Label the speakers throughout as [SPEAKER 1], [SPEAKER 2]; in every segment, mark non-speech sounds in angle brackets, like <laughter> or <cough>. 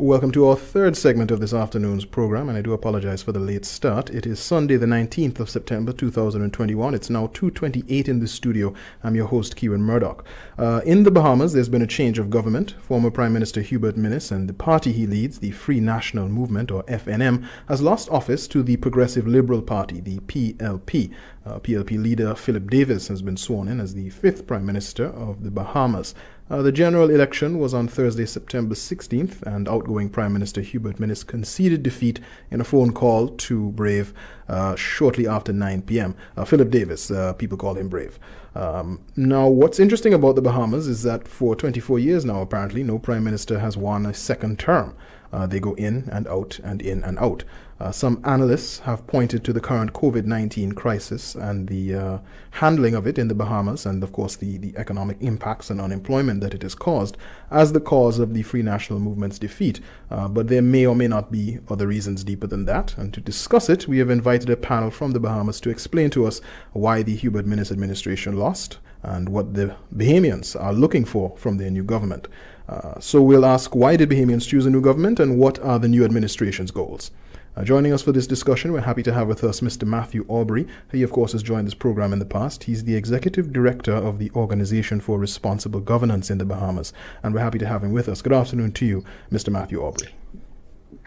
[SPEAKER 1] Welcome to our third segment of this afternoon's program, and I do apologize for the late start. It is Sunday, the 19th of September, 2021. It's now 2:28 in the studio. I'm your host, Kieron Murdoch. Uh, in the Bahamas, there's been a change of government. Former Prime Minister Hubert Minnis and the party he leads, the Free National Movement, or FNM, has lost office to the Progressive Liberal Party, the PLP. Uh, PLP leader Phillip Davis has been sworn in as the fifth Prime Minister of the Bahamas. Uh, the general election was on Thursday, September 16th, and outgoing Prime Minister Hubert Minnis conceded defeat in a phone call to Brave uh, shortly after 9 p.m. Uh, Phillip Davis, uh, people call him Brave. Um, now, what's interesting about the Bahamas is that for 24 years now, apparently, no Prime Minister has won a second term. Uh, they go in and out and in and out. Uh, some analysts have pointed to the current COVID 19 crisis and the uh, handling of it in the Bahamas, and of course, the, the economic impacts and unemployment that it has caused, as the cause of the Free National Movement's defeat. Uh, but there may or may not be other reasons deeper than that. And to discuss it, we have invited a panel from the Bahamas to explain to us why the Hubert Minnis administration lost and what the Bahamians are looking for from their new government. Uh, so we'll ask why did Bahamians choose a new government and what are the new administration's goals? Uh, joining us for this discussion, we're happy to have with us Mr. Matthew Aubry. He, of course, has joined this program in the past. He's the executive director of the Organization for Responsible Governance in the Bahamas, and we're happy to have him with us. Good afternoon to you, Mr. Matthew Aubry.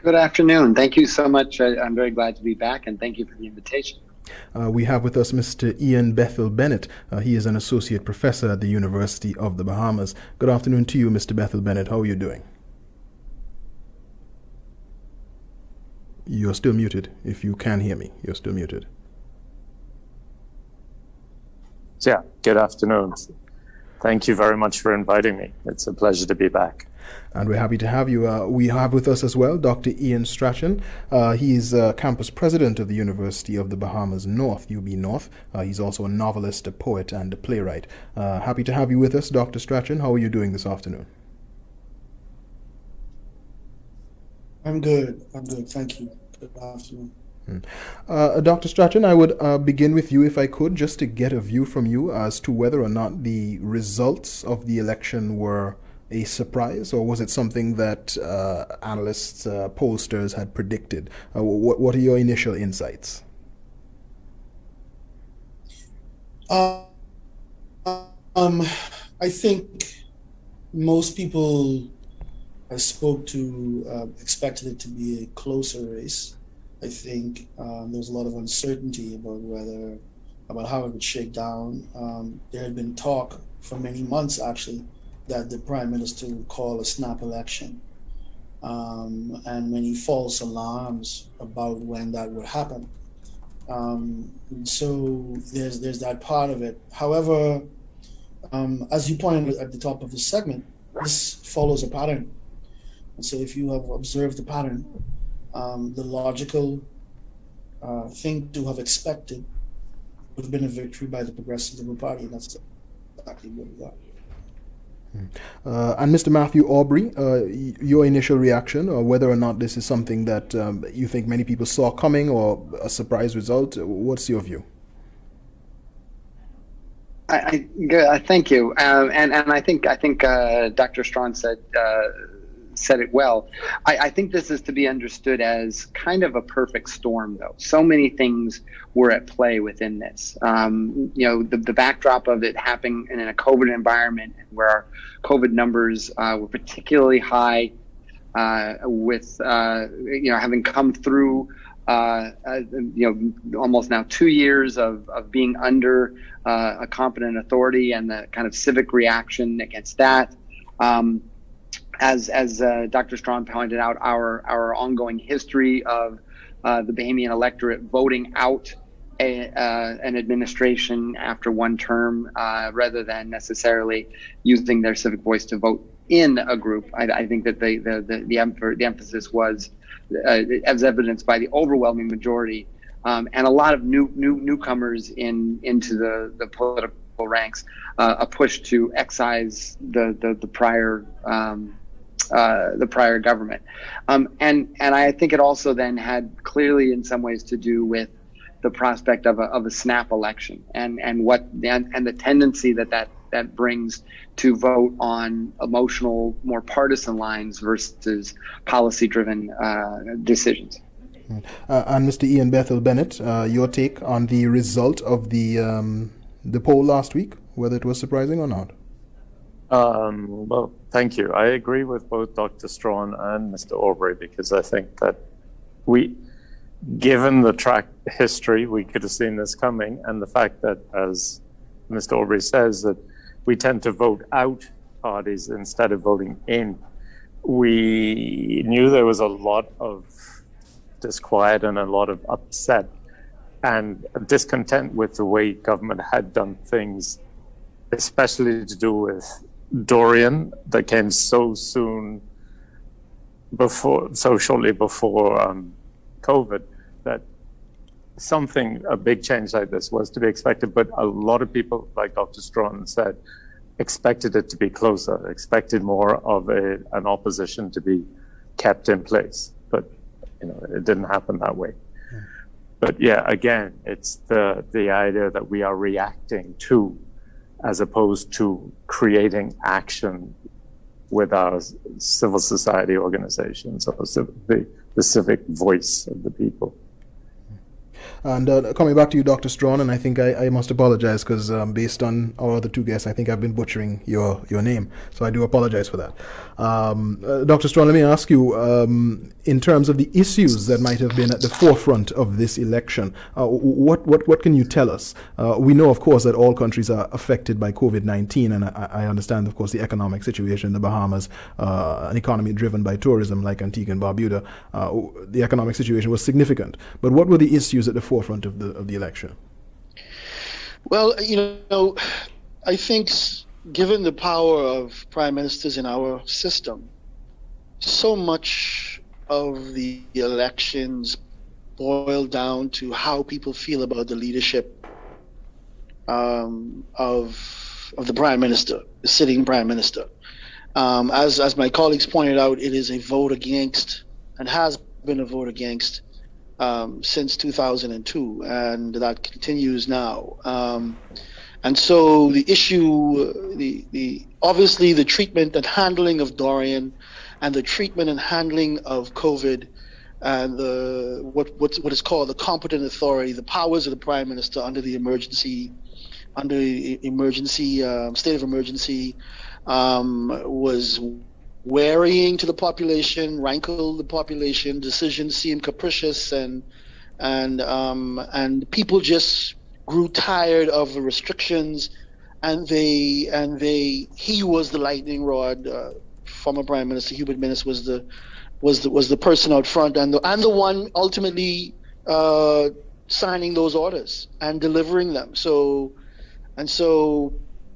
[SPEAKER 2] Good afternoon. Thank you so much. I, am very glad to be back, and thank you for the invitation.
[SPEAKER 1] Uh, we have with us Mr. Ian Bethel Bennett. Uh, he is an associate professor at the University of the Bahamas. Good afternoon to you, Mr. Bethel Bennett. How are you doing? You're still muted. If you can hear me, you're still muted.
[SPEAKER 3] Yeah, good afternoon. Thank you very much for inviting me. It's a pleasure to be back.
[SPEAKER 1] And we're happy to have you. Uh, we have with us as well Dr. Ian Strachan. Uh, he's uh, campus president of the University of the Bahamas North, UB North. Uh, he's also a novelist, a poet, and a playwright. Uh, happy to have you with us, Dr. Strachan. How are you doing this afternoon?
[SPEAKER 4] I'm good. I'm good. Thank you. Good afternoon.
[SPEAKER 1] Hmm. Uh, Dr. Strachan, I would uh, begin with you, if I could, just to get a view from you as to whether or not the results of the election were a surprise, or was it something that uh, analysts, uh, pollsters had predicted? Uh, what, what are your initial insights?
[SPEAKER 4] Uh, um, I think most people I spoke to uh, expected it to be a closer race. I think um, there was a lot of uncertainty about whether, about how it would shake down. Um, there had been talk for many months, actually, that the prime minister would call a snap election, um, and many false alarms about when that would happen. Um, so there's there's that part of it. However, um, as you pointed at the top of the segment, this follows a pattern so, if you have observed the pattern, um, the logical uh, thing to have expected would have been a victory by the Progressive Liberal Party. And that's exactly what we got.
[SPEAKER 1] Hmm. Uh, and Mr. Matthew Aubry, uh, your initial reaction, or whether or not this is something that um, you think many people saw coming, or a surprise result, what's your view?
[SPEAKER 2] I, I, I thank you, um, and and I think I think uh, Dr. Strachan said uh, said it well. I, I, think this is to be understood as kind of a perfect storm, though. So many things were at play within this. Um, you know, the, the backdrop of it happening in a COVID environment where our COVID numbers uh, were particularly high, uh, with uh, you know having come through. Uh, uh, you know, almost now two years of, of being under uh, a competent authority and the kind of civic reaction against that. Um, as as uh, Dr. Strachan pointed out, our our ongoing history of uh, the Bahamian electorate voting out a, uh, an administration after one term uh, rather than necessarily using their civic voice to vote in a group. I, I think that the the the, the, em- the emphasis was, uh, as evidenced by the overwhelming majority, um, and a lot of new new newcomers in into the the political ranks, uh, a push to excise the the, the prior. Um, uh, the prior government. Um, and and I think it also then had clearly in some ways to do with the prospect of a, of a snap election and and what and, and the tendency that that that brings to vote on emotional, more partisan lines versus policy driven uh, decisions.
[SPEAKER 1] Uh, and Mr. Ian Bethel Bennett, uh, your take on the result of the um, the poll last week, whether it was surprising or not?
[SPEAKER 3] Um, well, thank you. I agree with both Dr. Strachan and Mr. Aubry because I think that we, given the track history, we could have seen this coming, and the fact that, as Mr. Aubry says, that we tend to vote out parties instead of voting in. We knew there was a lot of disquiet and a lot of upset and discontent with the way government had done things, especially to do with Dorian that came so soon before, so shortly before um, COVID, that something, a big change like this was to be expected. But a lot of people, like Dr. Strachan said, expected it to be closer, expected more of a, an opposition to be kept in place. But you know, it didn't happen that way. But yeah, again, it's the the idea that we are reacting to as opposed to creating action with our civil society organizations or the, the civic voice of the people.
[SPEAKER 1] And uh, coming back to you, Dr. Strachan, and I think I, I must apologize because um, based on our other two guests, I think I've been butchering your, your name. So I do apologize for that. Um, uh, Dr. Strachan, let me ask you um, in terms of the issues that might have been at the forefront of this election, uh, what, what, what can you tell us? Uh, we know, of course, that all countries are affected by COVID 19, and I, I, understand, of course, the economic situation in the Bahamas, uh, an economy driven by tourism like Antigua and Barbuda. Uh, the economic situation was significant. But what were the issues at the forefront of the, of the election?
[SPEAKER 5] Well, you know, I think given the power of prime ministers in our system, so much of the elections boil down to how people feel about the leadership um, of of the prime minister, the sitting prime minister. Um, as as my colleagues pointed out, it is a vote against and has been a vote against um, since 2002, and that continues now. Um, and so the issue, the, the obviously the treatment and handling of Dorian, and the treatment and handling of COVID, and the what what what is called the competent authority, the powers of the prime minister under the emergency, under emergency um, state of emergency, um, was wearying to the population, rankled the population. Decisions seemed capricious, and and um, and people just grew tired of the restrictions, and they and they he was the lightning rod. Uh, former Prime Minister Hubert Minnis was the was the was the person out front and the and the one ultimately uh, signing those orders and delivering them. So and so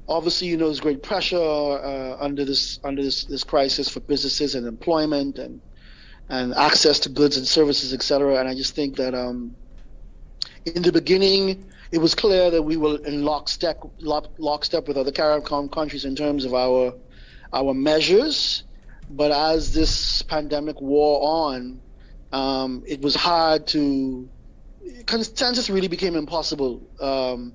[SPEAKER 5] obviously you know there's great pressure uh, under this under this, this crisis for businesses and employment and and access to goods and services, etc. And I just think that um, in the beginning it was clear that we were in lockstep, lock, lockstep with other Caribbean countries in terms of our our measures. But as this pandemic wore on, um, it was hard to consensus really became impossible, um,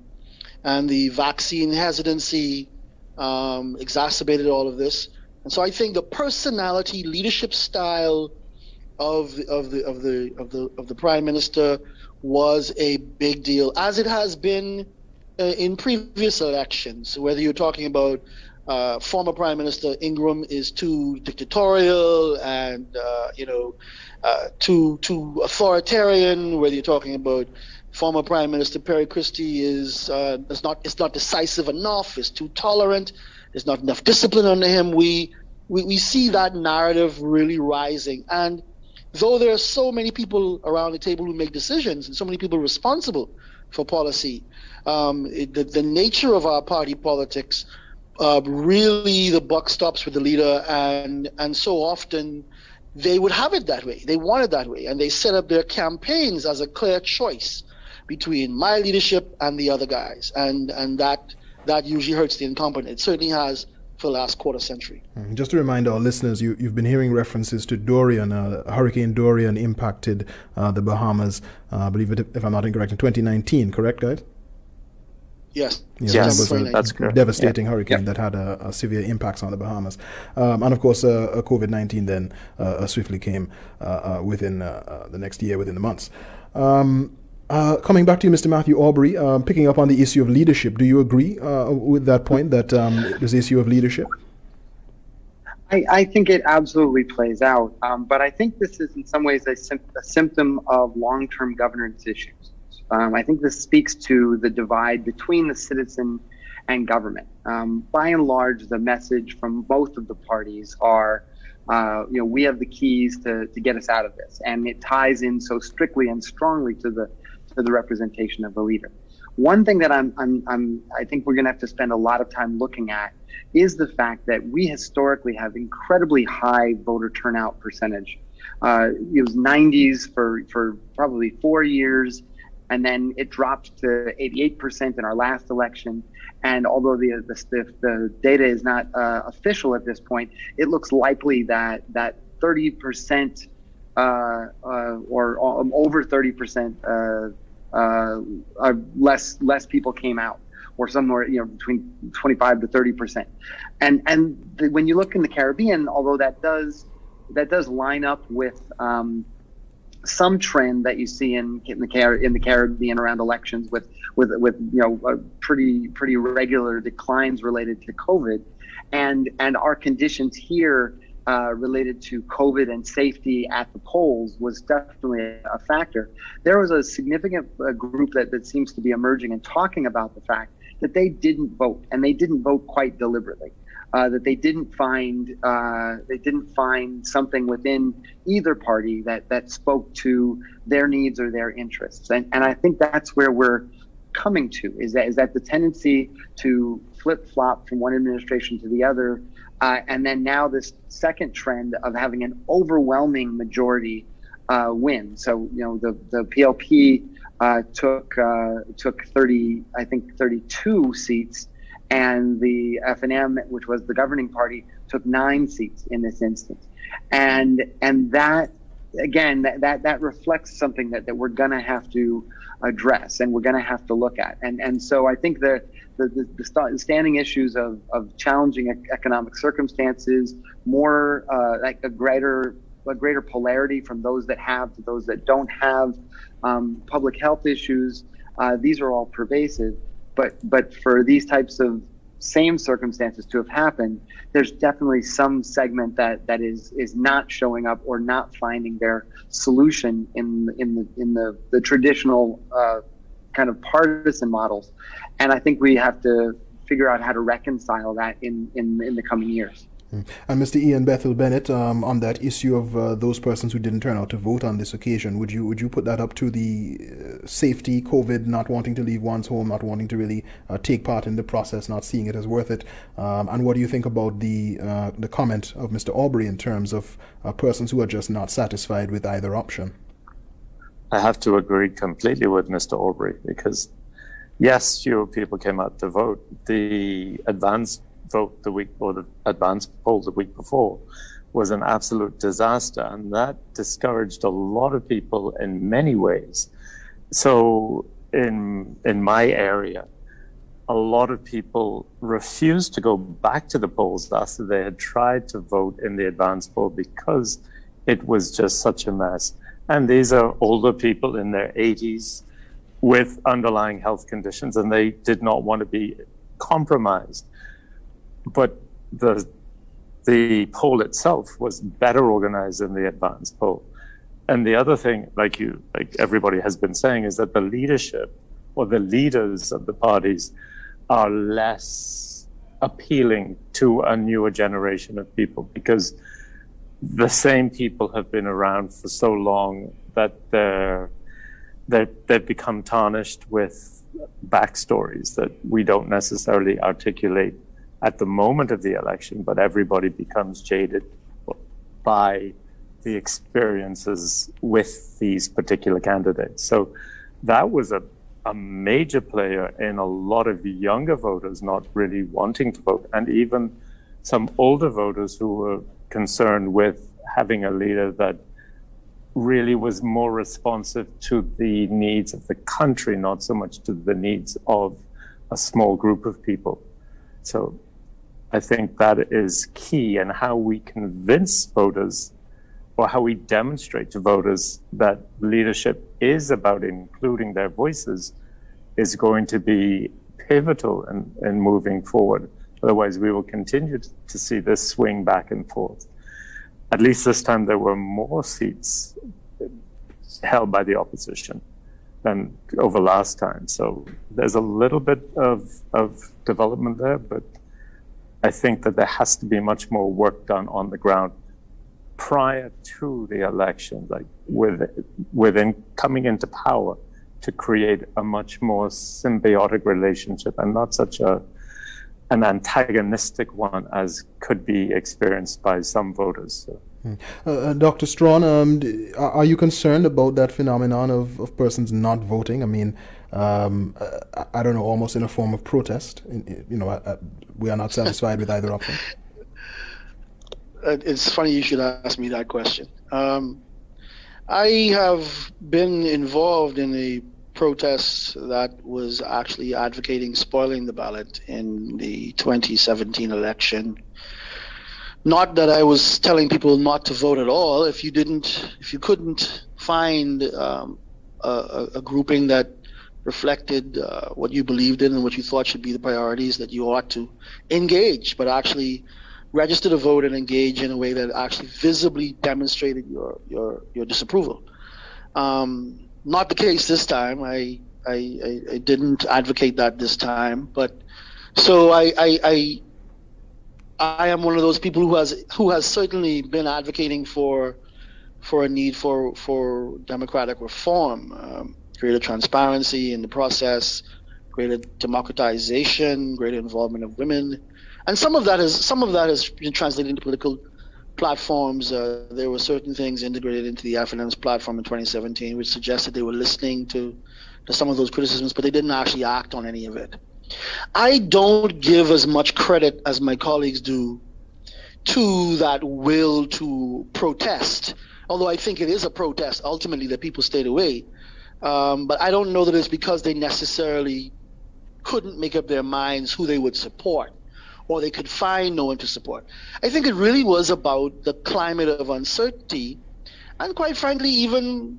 [SPEAKER 5] and the vaccine hesitancy um, exacerbated all of this. And so I think the personality, leadership style of of the of the of the of the prime minister was a big deal, as it has been uh, in previous elections. Whether you're talking about uh, former Prime Minister Ingraham is too dictatorial and uh, you know uh, too too authoritarian. Whether you're talking about former Prime Minister Perry Christie is uh, is not is not decisive enough. Is too tolerant. There's not enough discipline under him. We we, we see that narrative really rising and though there are so many people around the table who make decisions and so many people responsible for policy, um, it, the, the, nature of our party politics, uh, really the buck stops with the leader, and and so often they would have it that way. They want it that way, and they set up their campaigns as a clear choice between my leadership and the other guys, and and that that usually hurts the incumbent. It certainly has for the last quarter century.
[SPEAKER 1] Mm, just to remind our listeners, you, have been hearing references to Dorian. Uh, Hurricane Dorian impacted uh, the Bahamas, uh, I believe, it, if I'm not incorrect, in 2019, correct, guys?
[SPEAKER 4] Yes.
[SPEAKER 3] yes,
[SPEAKER 1] that was a
[SPEAKER 3] that's correct.
[SPEAKER 1] devastating yeah. hurricane that had a, a, severe impacts on the Bahamas. Um, and of course, uh, COVID 19 then uh, swiftly came uh, uh within uh, uh, the next year, within the months. Um, coming back to you, Mr. Matthew Aubry, um, picking up on the issue of leadership, do you agree with that point that um, this issue of leadership?
[SPEAKER 2] I, I, think it absolutely plays out. Um, but I think this is, in some ways, a, sim- a symptom of long term governance issues. Um, I think this speaks to the divide between the citizen and government. Um, by and large, the message from both of the parties are, uh, you know, we have the keys to, to get us out of this, and it ties in so strictly and strongly to the to the representation of the leader. One thing that I'm, I'm, I'm I think we're going to have to spend a lot of time looking at is the fact that we historically have incredibly high voter turnout percentage. Uh, it was 90s for for probably four years and then it dropped to 88% in our last election. And although the the, the data is not uh, official at this point, it looks likely that that 30% uh, uh, or um, over 30% uh, uh, less less people came out, or somewhere you know between 25 to 30%. And and the, when you look in the Caribbean, although that does that does line up with um, some trend that you see in in the Car- in the Caribbean around elections with with with you know pretty pretty regular declines related to COVID, and and our conditions here uh, related to COVID and safety at the polls was definitely a factor. There was a significant uh, group that that seems to be emerging and talking about the fact that they didn't vote and they didn't vote quite deliberately uh, that they didn't find uh, they didn't find something within either party that that spoke to their needs or their interests, and and I think that's where we're coming to is that is that the tendency to flip flop from one administration to the other, uh, and then now this second trend of having an overwhelming majority uh, win. So you know the the PLP. Uh, took uh, took 30, I think 32 seats and the FNM, which was the governing party, took nine seats in this instance, and and that again that that, that reflects something that, that we're going to have to address and we're going to have to look at, and and so I think that the, the, the standing issues of, of challenging economic circumstances, more uh, like a greater a greater polarity from those that have to those that don't have, um, public health issues, uh, these are all pervasive. But but for these types of same circumstances to have happened, there's definitely some segment that that is is not showing up or not finding their solution in in the in the the traditional uh, kind of partisan models, and I think we have to figure out how to reconcile that in in in the coming years.
[SPEAKER 1] Mm. And Mr. Ian Bethel Bennett, um, on that issue of uh, those persons who didn't turn out to vote on this occasion, would you would you put that up to the uh, safety, COVID, not wanting to leave one's home, not wanting to really uh, take part in the process, not seeing it as worth it? Um, and what do you think about the uh, the comment of Mr. Aubry in terms of uh, persons who are just not satisfied with either option?
[SPEAKER 3] I have to agree completely with Mr. Aubry because yes, fewer people came out to vote. The advance vote the week or the advance poll the week before was an absolute disaster. And that discouraged a lot of people in many ways. So in, in my area, a lot of people refused to go back to the polls after they had tried to vote in the advance poll because it was just such a mess. And these are older people in their 80s with underlying health conditions, and they did not want to be compromised but the the poll itself was better organized than the advanced poll. And the other thing, like you, like everybody has been saying, is that the leadership or the leaders of the parties are less appealing to a newer generation of people because the same people have been around for so long that they're, they're they've become tarnished with backstories that we don't necessarily articulate at the moment of the election, but everybody becomes jaded by the experiences with these particular candidates. So that was a, a major player in a lot of younger voters not really wanting to vote, and even some older voters who were concerned with having a leader that really was more responsive to the needs of the country, not so much to the needs of a small group of people. So I think that is key and how we convince voters or how we demonstrate to voters that leadership is about including their voices is going to be pivotal in, in moving forward. Otherwise, we will continue to see this swing back and forth. At least this time, there were more seats held by the opposition than over last time. So there's a little bit of, of development there, but I think that there has to be much more work done on the ground prior to the election, like with, within coming into power to create a much more symbiotic relationship and not such a an antagonistic one as could be experienced by some voters. So.
[SPEAKER 1] Hmm. Uh, uh, Dr. Strachan, um, are you concerned about that phenomenon of, of persons not voting? I mean, um, uh, I don't know, almost in a form of protest. You know, uh, we are not <laughs> satisfied with either option.
[SPEAKER 5] It's funny you should ask me that question. Um, I have been involved in a protest that was actually advocating spoiling the ballot in the 2017 election. Not that I was telling people not to vote at all. If you didn't, if you couldn't find um, a, a, grouping that reflected uh, what you believed in and what you thought should be the priorities, that you ought to engage, but actually register to vote and engage in a way that actually visibly demonstrated your your your disapproval. Um, not the case this time. I, I, I didn't advocate that this time, but so I, I, I, I am one of those people who has who has certainly been advocating for for a need for for democratic reform, um, greater transparency in the process, greater democratization, greater involvement of women, and some of that is some of that has been translated into political platforms, uh, there were certain things integrated into the FNM's platform in 2017, which suggested they were listening to, to some of those criticisms, but they didn't actually act on any of it. I don't give as much credit as my colleagues do to that will to protest, although I think it is a protest ultimately that people stayed away. Um, but I don't know that it's because they necessarily couldn't make up their minds who they would support or they could find no one to support. I think it really was about the climate of uncertainty and, quite frankly, even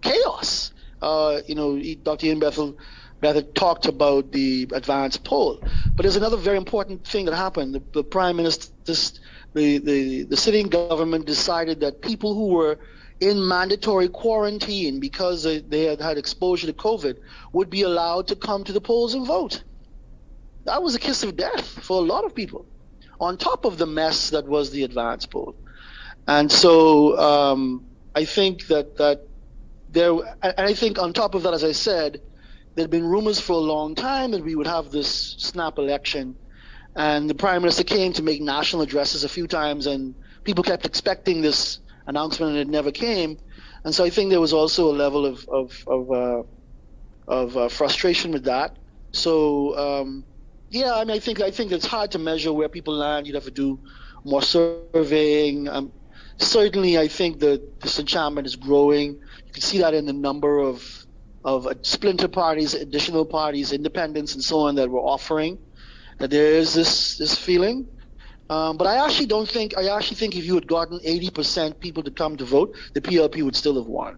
[SPEAKER 5] chaos. Uh, you know, Dr. Ian Bethel rather talked about the advance poll. But there's another very important thing that happened. The, the prime minister, the, the, the sitting government decided that people who were in mandatory quarantine because they had had exposure to COVID would be allowed to come to the polls and vote that was a kiss of death for a lot of people, on top of the mess that was the advance poll. And so um, I think that that there, and I think on top of that, as I said, there had been rumors for a long time that we would have this snap election, and the prime minister came to make national addresses a few times, and people kept expecting this announcement, and it never came. And so I think there was also a level of of of, uh, of uh, frustration with that. So um, yeah, I mean, I think I think it's hard to measure where people land. You'd have to do more surveying. Um, certainly, I think the disenchantment is growing. You can see that in the number of of splinter parties, additional parties, independents, and so on that we're offering. That there is this this feeling. Um, but I actually don't think I actually think if you had gotten 80% people to come to vote, the PLP would still have won.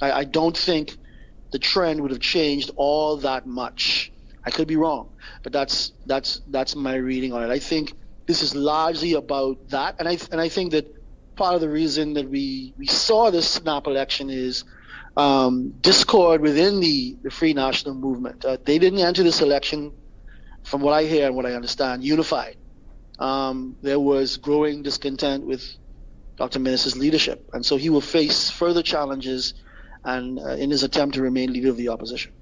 [SPEAKER 5] I, I don't think the trend would have changed all that much. I could be wrong, but that's that's that's my reading on it. I think this is largely about that, and I and I think that part of the reason that we we saw this snap election is um, discord within the the Free National Movement. Uh, they didn't enter this election, from what I hear and what I understand, unified. Um, there was growing discontent with Dr. Minnis's leadership, and so he will face further challenges, and uh, in his attempt to remain leader of the opposition.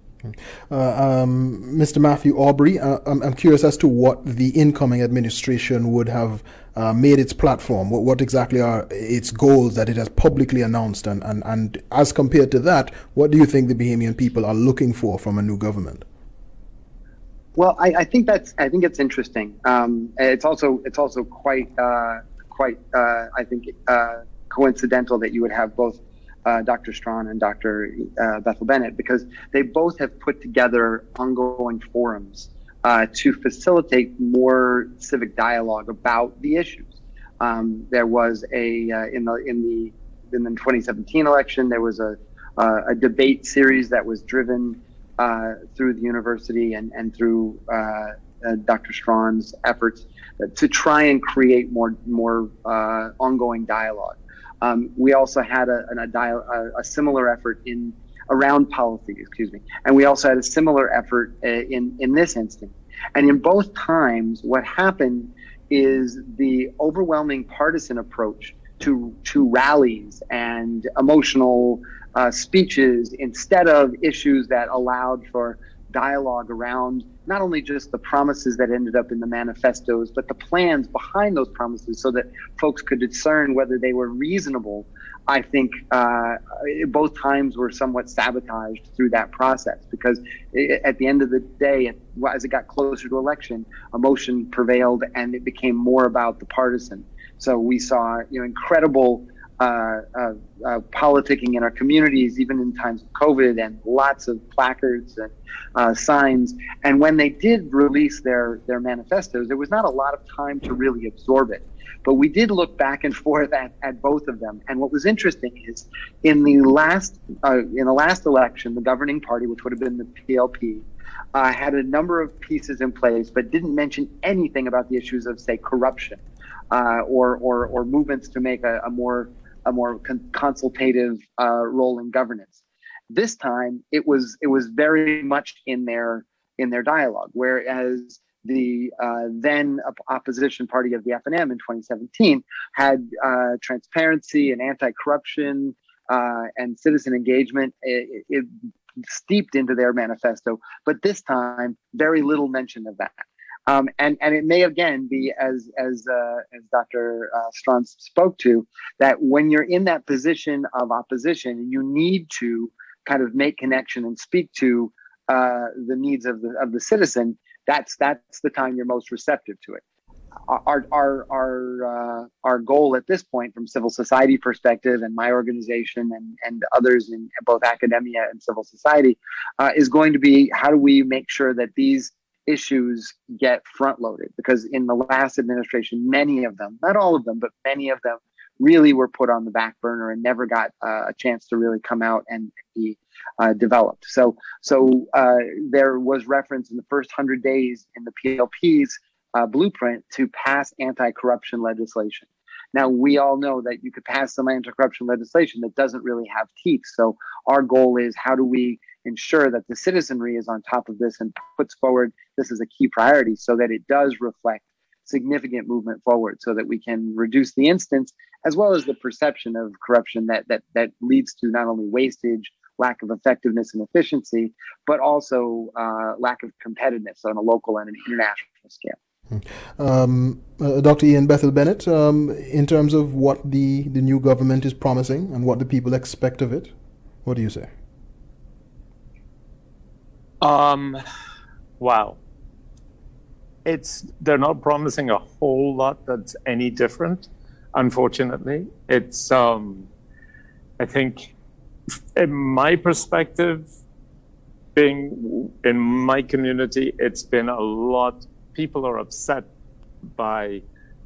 [SPEAKER 1] Uh, um, Mr. Matthew Aubry, uh, I'm, I'm, curious as to what the incoming administration would have uh, made its platform. What, what, exactly are its goals that it has publicly announced? And, and, and as compared to that, what do you think the Bahamian people are looking for from a new government?
[SPEAKER 2] Well, I, I think that's I think it's interesting. Um, it's also it's also quite uh, quite uh, I think uh, coincidental that you would have both uh, Dr. Strachan and Dr. Uh, Bethel Bennett because they both have put together ongoing forums uh, to facilitate more civic dialogue about the issues. Um, there was a uh, in the in the in the 2017 election there was a uh, a debate series that was driven uh, through the university and and through Dr. Strachan's efforts to try and create more more ongoing dialogue. Um, we also had a, a, a, a similar effort in around policy, excuse me. And we also had a similar effort uh, in, in this instance. And in both times, what happened is the overwhelming partisan approach to, to rallies and emotional uh, speeches instead of issues that allowed for dialogue around not only just the promises that ended up in the manifestos, but the plans behind those promises so that folks could discern whether they were reasonable I think uh, both times were somewhat sabotaged through that process because it, at the end of the day, as it got closer to election, emotion prevailed and it became more about the partisan. So we saw, you know, incredible uh, uh, uh, politicking in our communities, even in times of COVID, and lots of placards and uh, signs. And when they did release their their manifestos, there was not a lot of time to really absorb it. But we did look back and <laughs> forth at, at both of them. And what was interesting is in the last uh, in the last election, the governing party, which would have been the PLP, uh, had a number of pieces in place, but didn't mention anything about the issues of, say, corruption uh, or, or or movements to make a, a more a more con- consultative uh, role in governance. This time, it was it was very much in their in their dialogue, whereas the uh, then opposition party of the FNM in 2017 had uh, transparency and anti-corruption uh, and citizen engagement it, it steeped into their manifesto. But this time, very little mention of that. Um, and and it may again be as as uh, as Dr. Uh, spoke to that when you're in that position of opposition, you need to kind of make connection and speak to uh, the needs of the of the citizen that's that's the time you're most receptive to it. Our our our uh, our goal at this point, from civil society perspective, and my organization and and others in both academia and civil society, uh, is going to be how do we make sure that these issues get front loaded because in the last administration many of them not all of them but many of them really were put on the back burner and never got uh, a chance to really come out and be uh, developed. So, so uh, there was reference in the first hundred days in the PLP's uh, blueprint to pass anti-corruption legislation. Now we all know that you could pass some anti-corruption legislation that doesn't really have teeth. So our goal is how do we ensure that the citizenry is on top of this and puts forward this as a key priority so that it does reflect significant movement forward so that we can reduce the instance as well as the perception of corruption that that that leads to not only wastage lack of effectiveness and efficiency but also uh, lack of competitiveness on a local and an international scale.
[SPEAKER 1] Um, uh, Dr. Ian Bethel Bennett, um, in terms of what the, the new government is promising and what the people expect of it, what do you say?
[SPEAKER 3] Um, wow it's they're not promising a whole lot that's any different. Unfortunately, it's um, I think, in my perspective, being in my community, it's been a lot. People are upset by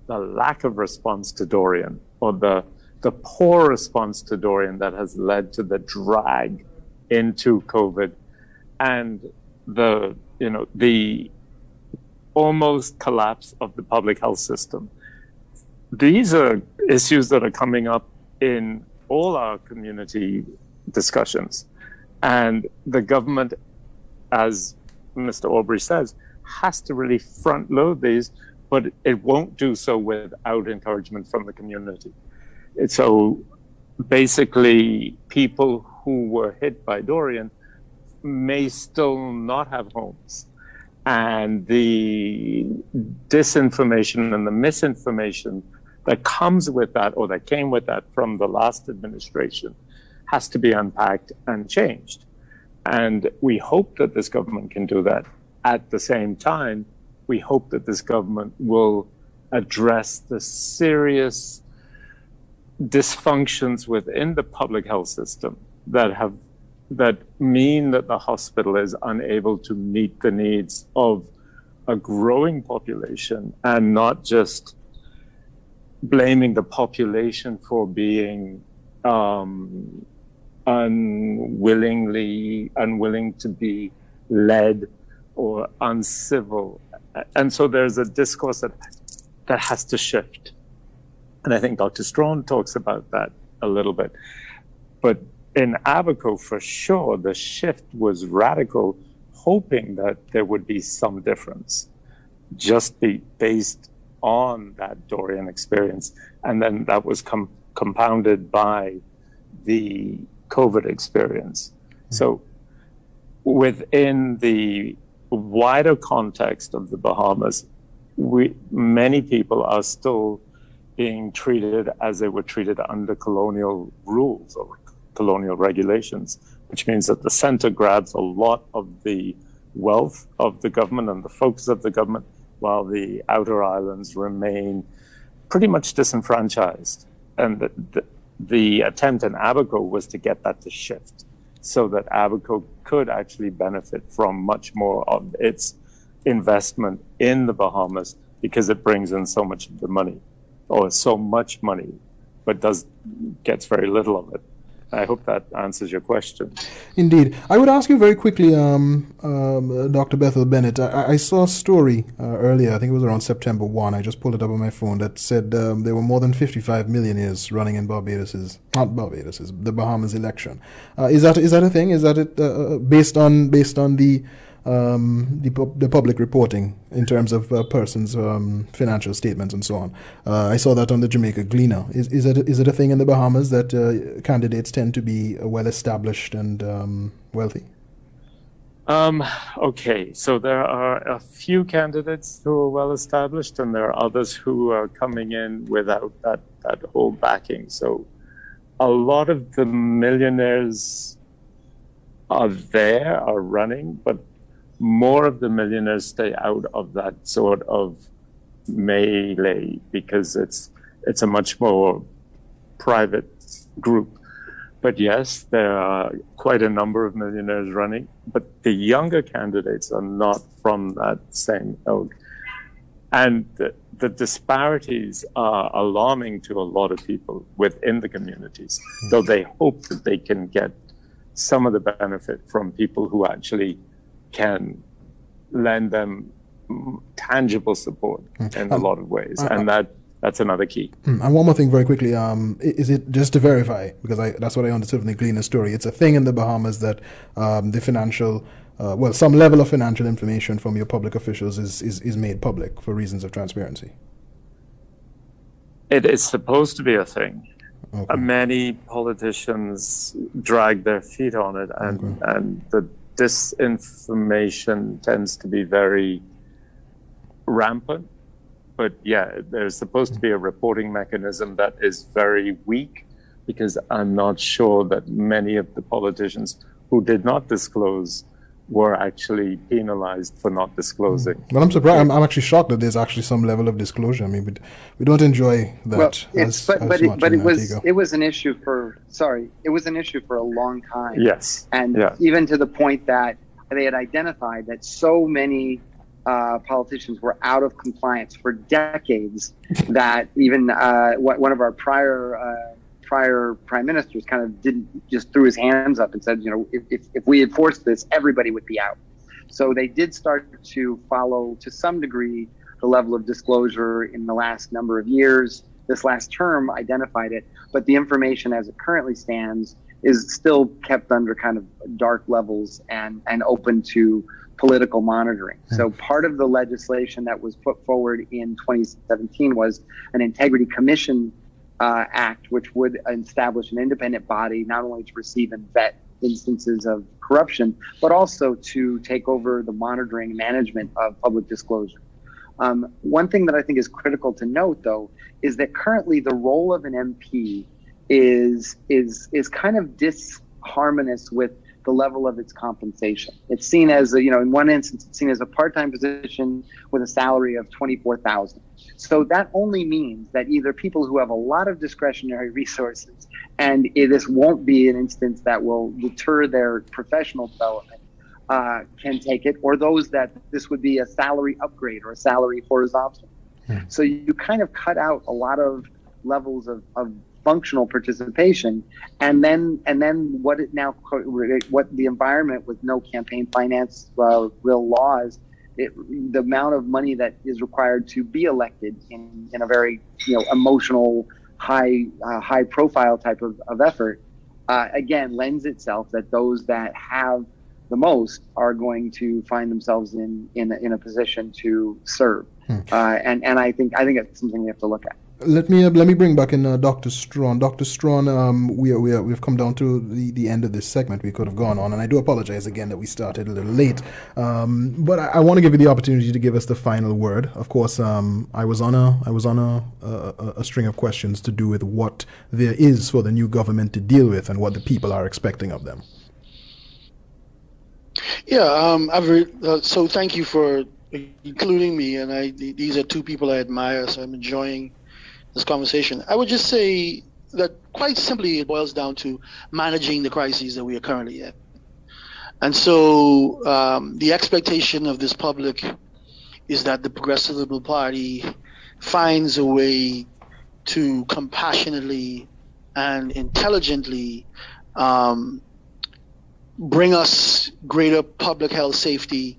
[SPEAKER 3] the lack of response to Dorian or the the poor response to Dorian that has led to the drag into COVID and the you know the almost collapse of the public health system. These are issues that are coming up in all our community discussions. And the government, as Mr. Aubry says, has to really front load these, but it won't do so without encouragement from the community. So basically, people who were hit by Dorian may still not have homes and the disinformation and the misinformation that comes with that or that came with that from the last administration has to be unpacked and changed. And we hope that this government can do that. At the same time, we hope that this government will address the serious dysfunctions within the public health system that have that mean that the hospital is unable to meet the needs of a growing population and not just blaming the population for being um, unwillingly unwilling to be led or uncivil. And so there's a discourse that that has to shift. And I think Dr. Strachan talks about that a little bit. But in Abaco, for sure, the shift was radical, hoping that there would be some difference, just be based on that Dorian experience. And then that was com- compounded by the COVID experience. Mm-hmm. So within the wider context of the Bahamas, we, many people are still being treated as they were treated under colonial rules or colonial regulations, which means that the center grabs a lot of the wealth of the government and the focus of the government, while the outer islands remain pretty much disenfranchised. And the, the, the attempt in Abaco was to get that to shift so that Abaco could actually benefit from much more of its investment in the Bahamas because it brings in so much of the money or so much money, but does gets very little of it. I hope that answers your question.
[SPEAKER 1] Indeed. I would ask you very quickly, um, um, Dr. Bethel Bennett. I, I saw a story uh, earlier, I think it was around September 1. I just pulled it up on my phone that said um, there were more than 55 millionaires running in Barbados's, not Barbados's, the Bahamas election. Uh, is that is that a thing? Is that it uh, uh based on based on the um, the, the public reporting in terms of uh, persons' um, financial statements and so on. Uh, I saw that on the Jamaica Gleaner. Is, is, it, is it a thing in the Bahamas that uh, candidates tend to be uh, well established and um, wealthy?
[SPEAKER 3] Um, okay, so there are a few candidates who are well established, and there are others who are coming in without that, that whole backing. So a lot of the millionaires are there, are running, but more of the millionaires stay out of that sort of melee because it's it's a much more private group. But yes, there are quite a number of millionaires running, but the younger candidates are not from that same ilk. And the, the disparities are alarming to a lot of people within the communities, though they hope that they can get some of the benefit from people who actually can lend them tangible support mm. in a lot of ways, uh, and that that's another key.
[SPEAKER 1] Mm. And one more thing, very quickly, um, is it just to verify because I, that's what I understood from the Gleaner story. It's a thing in the Bahamas that um, the financial. Uh, well, some level of financial information from your public officials is, is, is made public for reasons of transparency.
[SPEAKER 3] It is supposed to be a thing. Okay. Uh, many politicians drag their feet on it, and, okay. and the disinformation tends to be very rampant. But yeah, there's supposed to be a reporting mechanism that is very weak because I'm not sure that many of the politicians who did not disclose were actually penalized for not disclosing.
[SPEAKER 1] Well, I'm surprised. I'm, I'm, actually shocked that there's actually some level of disclosure. I mean, we, we don't enjoy that. Well,
[SPEAKER 2] as, but, as but, it, but it was Antigua. it was an issue for sorry, it was an issue for a long time.
[SPEAKER 3] Yes,
[SPEAKER 2] and yeah. even to the point that they had identified that so many uh, politicians were out of compliance for decades <laughs> that even uh, one of our prior uh, prior prime ministers kind of didn't just threw his hands up and said, you know, if, if, if we enforced this, everybody would be out. So they did start to follow to some degree the level of disclosure in the last number of years. This last term identified it, but the information as it currently stands is still kept under kind of dark levels and, and open to political monitoring. Hmm. So part of the legislation that was put forward in 2017 was an integrity commission uh, Act, which would establish an independent body not only to receive and vet instances of corruption, but also to take over the monitoring management of public disclosure. Um, one thing that I think is critical to note, though, is that currently the role of an MP is is is kind of disharmonious with the level of its compensation. It's seen as a, you know, in one instance, it's seen as a part-time position with a salary of twenty-four thousand. So that only means that either people who have a lot of discretionary resources, and this won't be an instance that will deter their professional development, uh, can take it, or those that this would be a salary upgrade or a salary horizontal. Hmm. So you kind of cut out a lot of levels of, of functional participation, and then and then what it now what the environment with no campaign finance uh, real laws. It, the amount of money that is required to be elected in, in a very you know emotional high uh, high profile type of, of effort uh, again lends itself that those that have the most are going to find themselves in in, in a position to serve. Hmm. Uh, and and I think I think it's something we have to look at.
[SPEAKER 1] Let me uh, let me bring back in uh, Dr. Strachan. Dr. Strachan, um, we are, we are, we've come down to the, the end of this segment. We could have gone on, and I do apologize again that we started a little late. Um, but I, I want to give you the opportunity to give us the final word. Of course, um, I was on a I was on a, a, a string of questions to do with what there is for the new government to deal with and what the people are expecting of them.
[SPEAKER 5] Yeah, um, re- uh, so thank you for including me. And I, these are two people I admire, so I'm enjoying this conversation. I would just say that quite simply, it boils down to managing the crises that we are currently in. And so, um, the expectation of this public is that the Progressive Liberal Party finds a way to compassionately and intelligently um, bring us greater public health safety,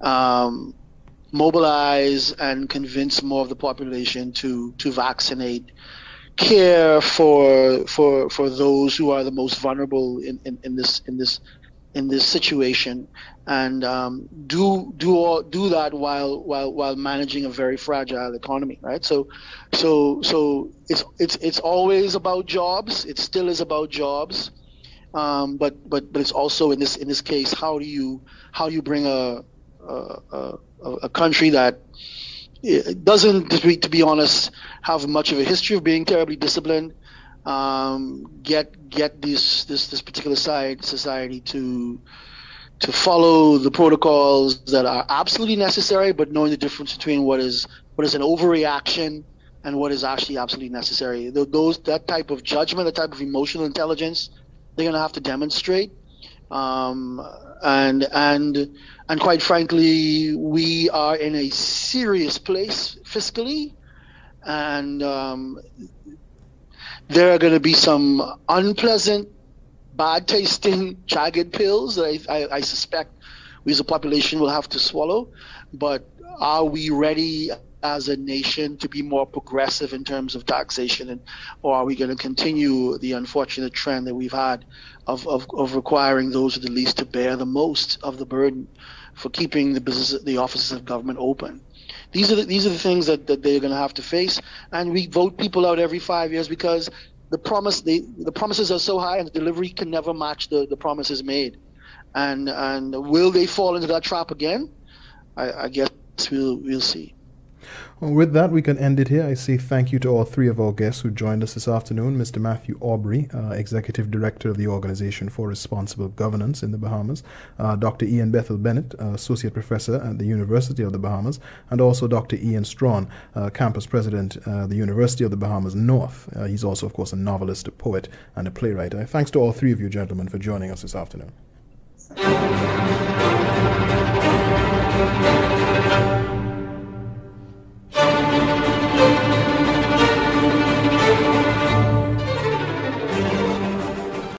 [SPEAKER 5] um, mobilize and convince more of the population to to vaccinate, care for for for those who are the most vulnerable in, in, in this in this in this situation, and um, do do all, do that while while while managing a very fragile economy, right? So, so so it's it's it's always about jobs. It still is about jobs. Um, but but but it's also in this in this case, how do you how do you bring a a, a, country that doesn't, to be, to be honest, have much of a history of being terribly disciplined, um, get get this this this particular side society to to follow the protocols that are absolutely necessary, but knowing the difference between what is what is an overreaction and what is actually absolutely necessary. Those that type of judgment, that type of emotional intelligence they're going to have to demonstrate. Um, and and and quite frankly, we are in a serious place fiscally, and um, there are going to be some unpleasant, bad tasting, <laughs> jagged pills that I, I, I suspect we as a population will have to swallow. But are we ready as a nation to be more progressive in terms of taxation, and or are we going to continue the unfortunate trend that we've had of, of, of requiring those with the least to bear the most of the burden for keeping the business, the offices of government open? These are the, these are the things that, that they're going to have to face, and we vote people out every five years because the promise they, the promises are so high and the delivery can never match the, the promises made. And and will they fall into that trap again? I, I guess we'll we'll see.
[SPEAKER 1] Well, with that, we can end it here. I say thank you to all three of our guests who joined us this afternoon Mr. Matthew Aubry, uh, Executive Director of the Organization for Responsible Governance in the Bahamas, uh, Dr. Ian Bethel Bennett, uh, Associate Professor at the University of the Bahamas, and also Dr. Ian Strachan, uh, Campus President at uh, the University of the Bahamas North. Uh, he's also, of course, a novelist, a poet, and a playwright. thanks to all three of you gentlemen for joining us this afternoon.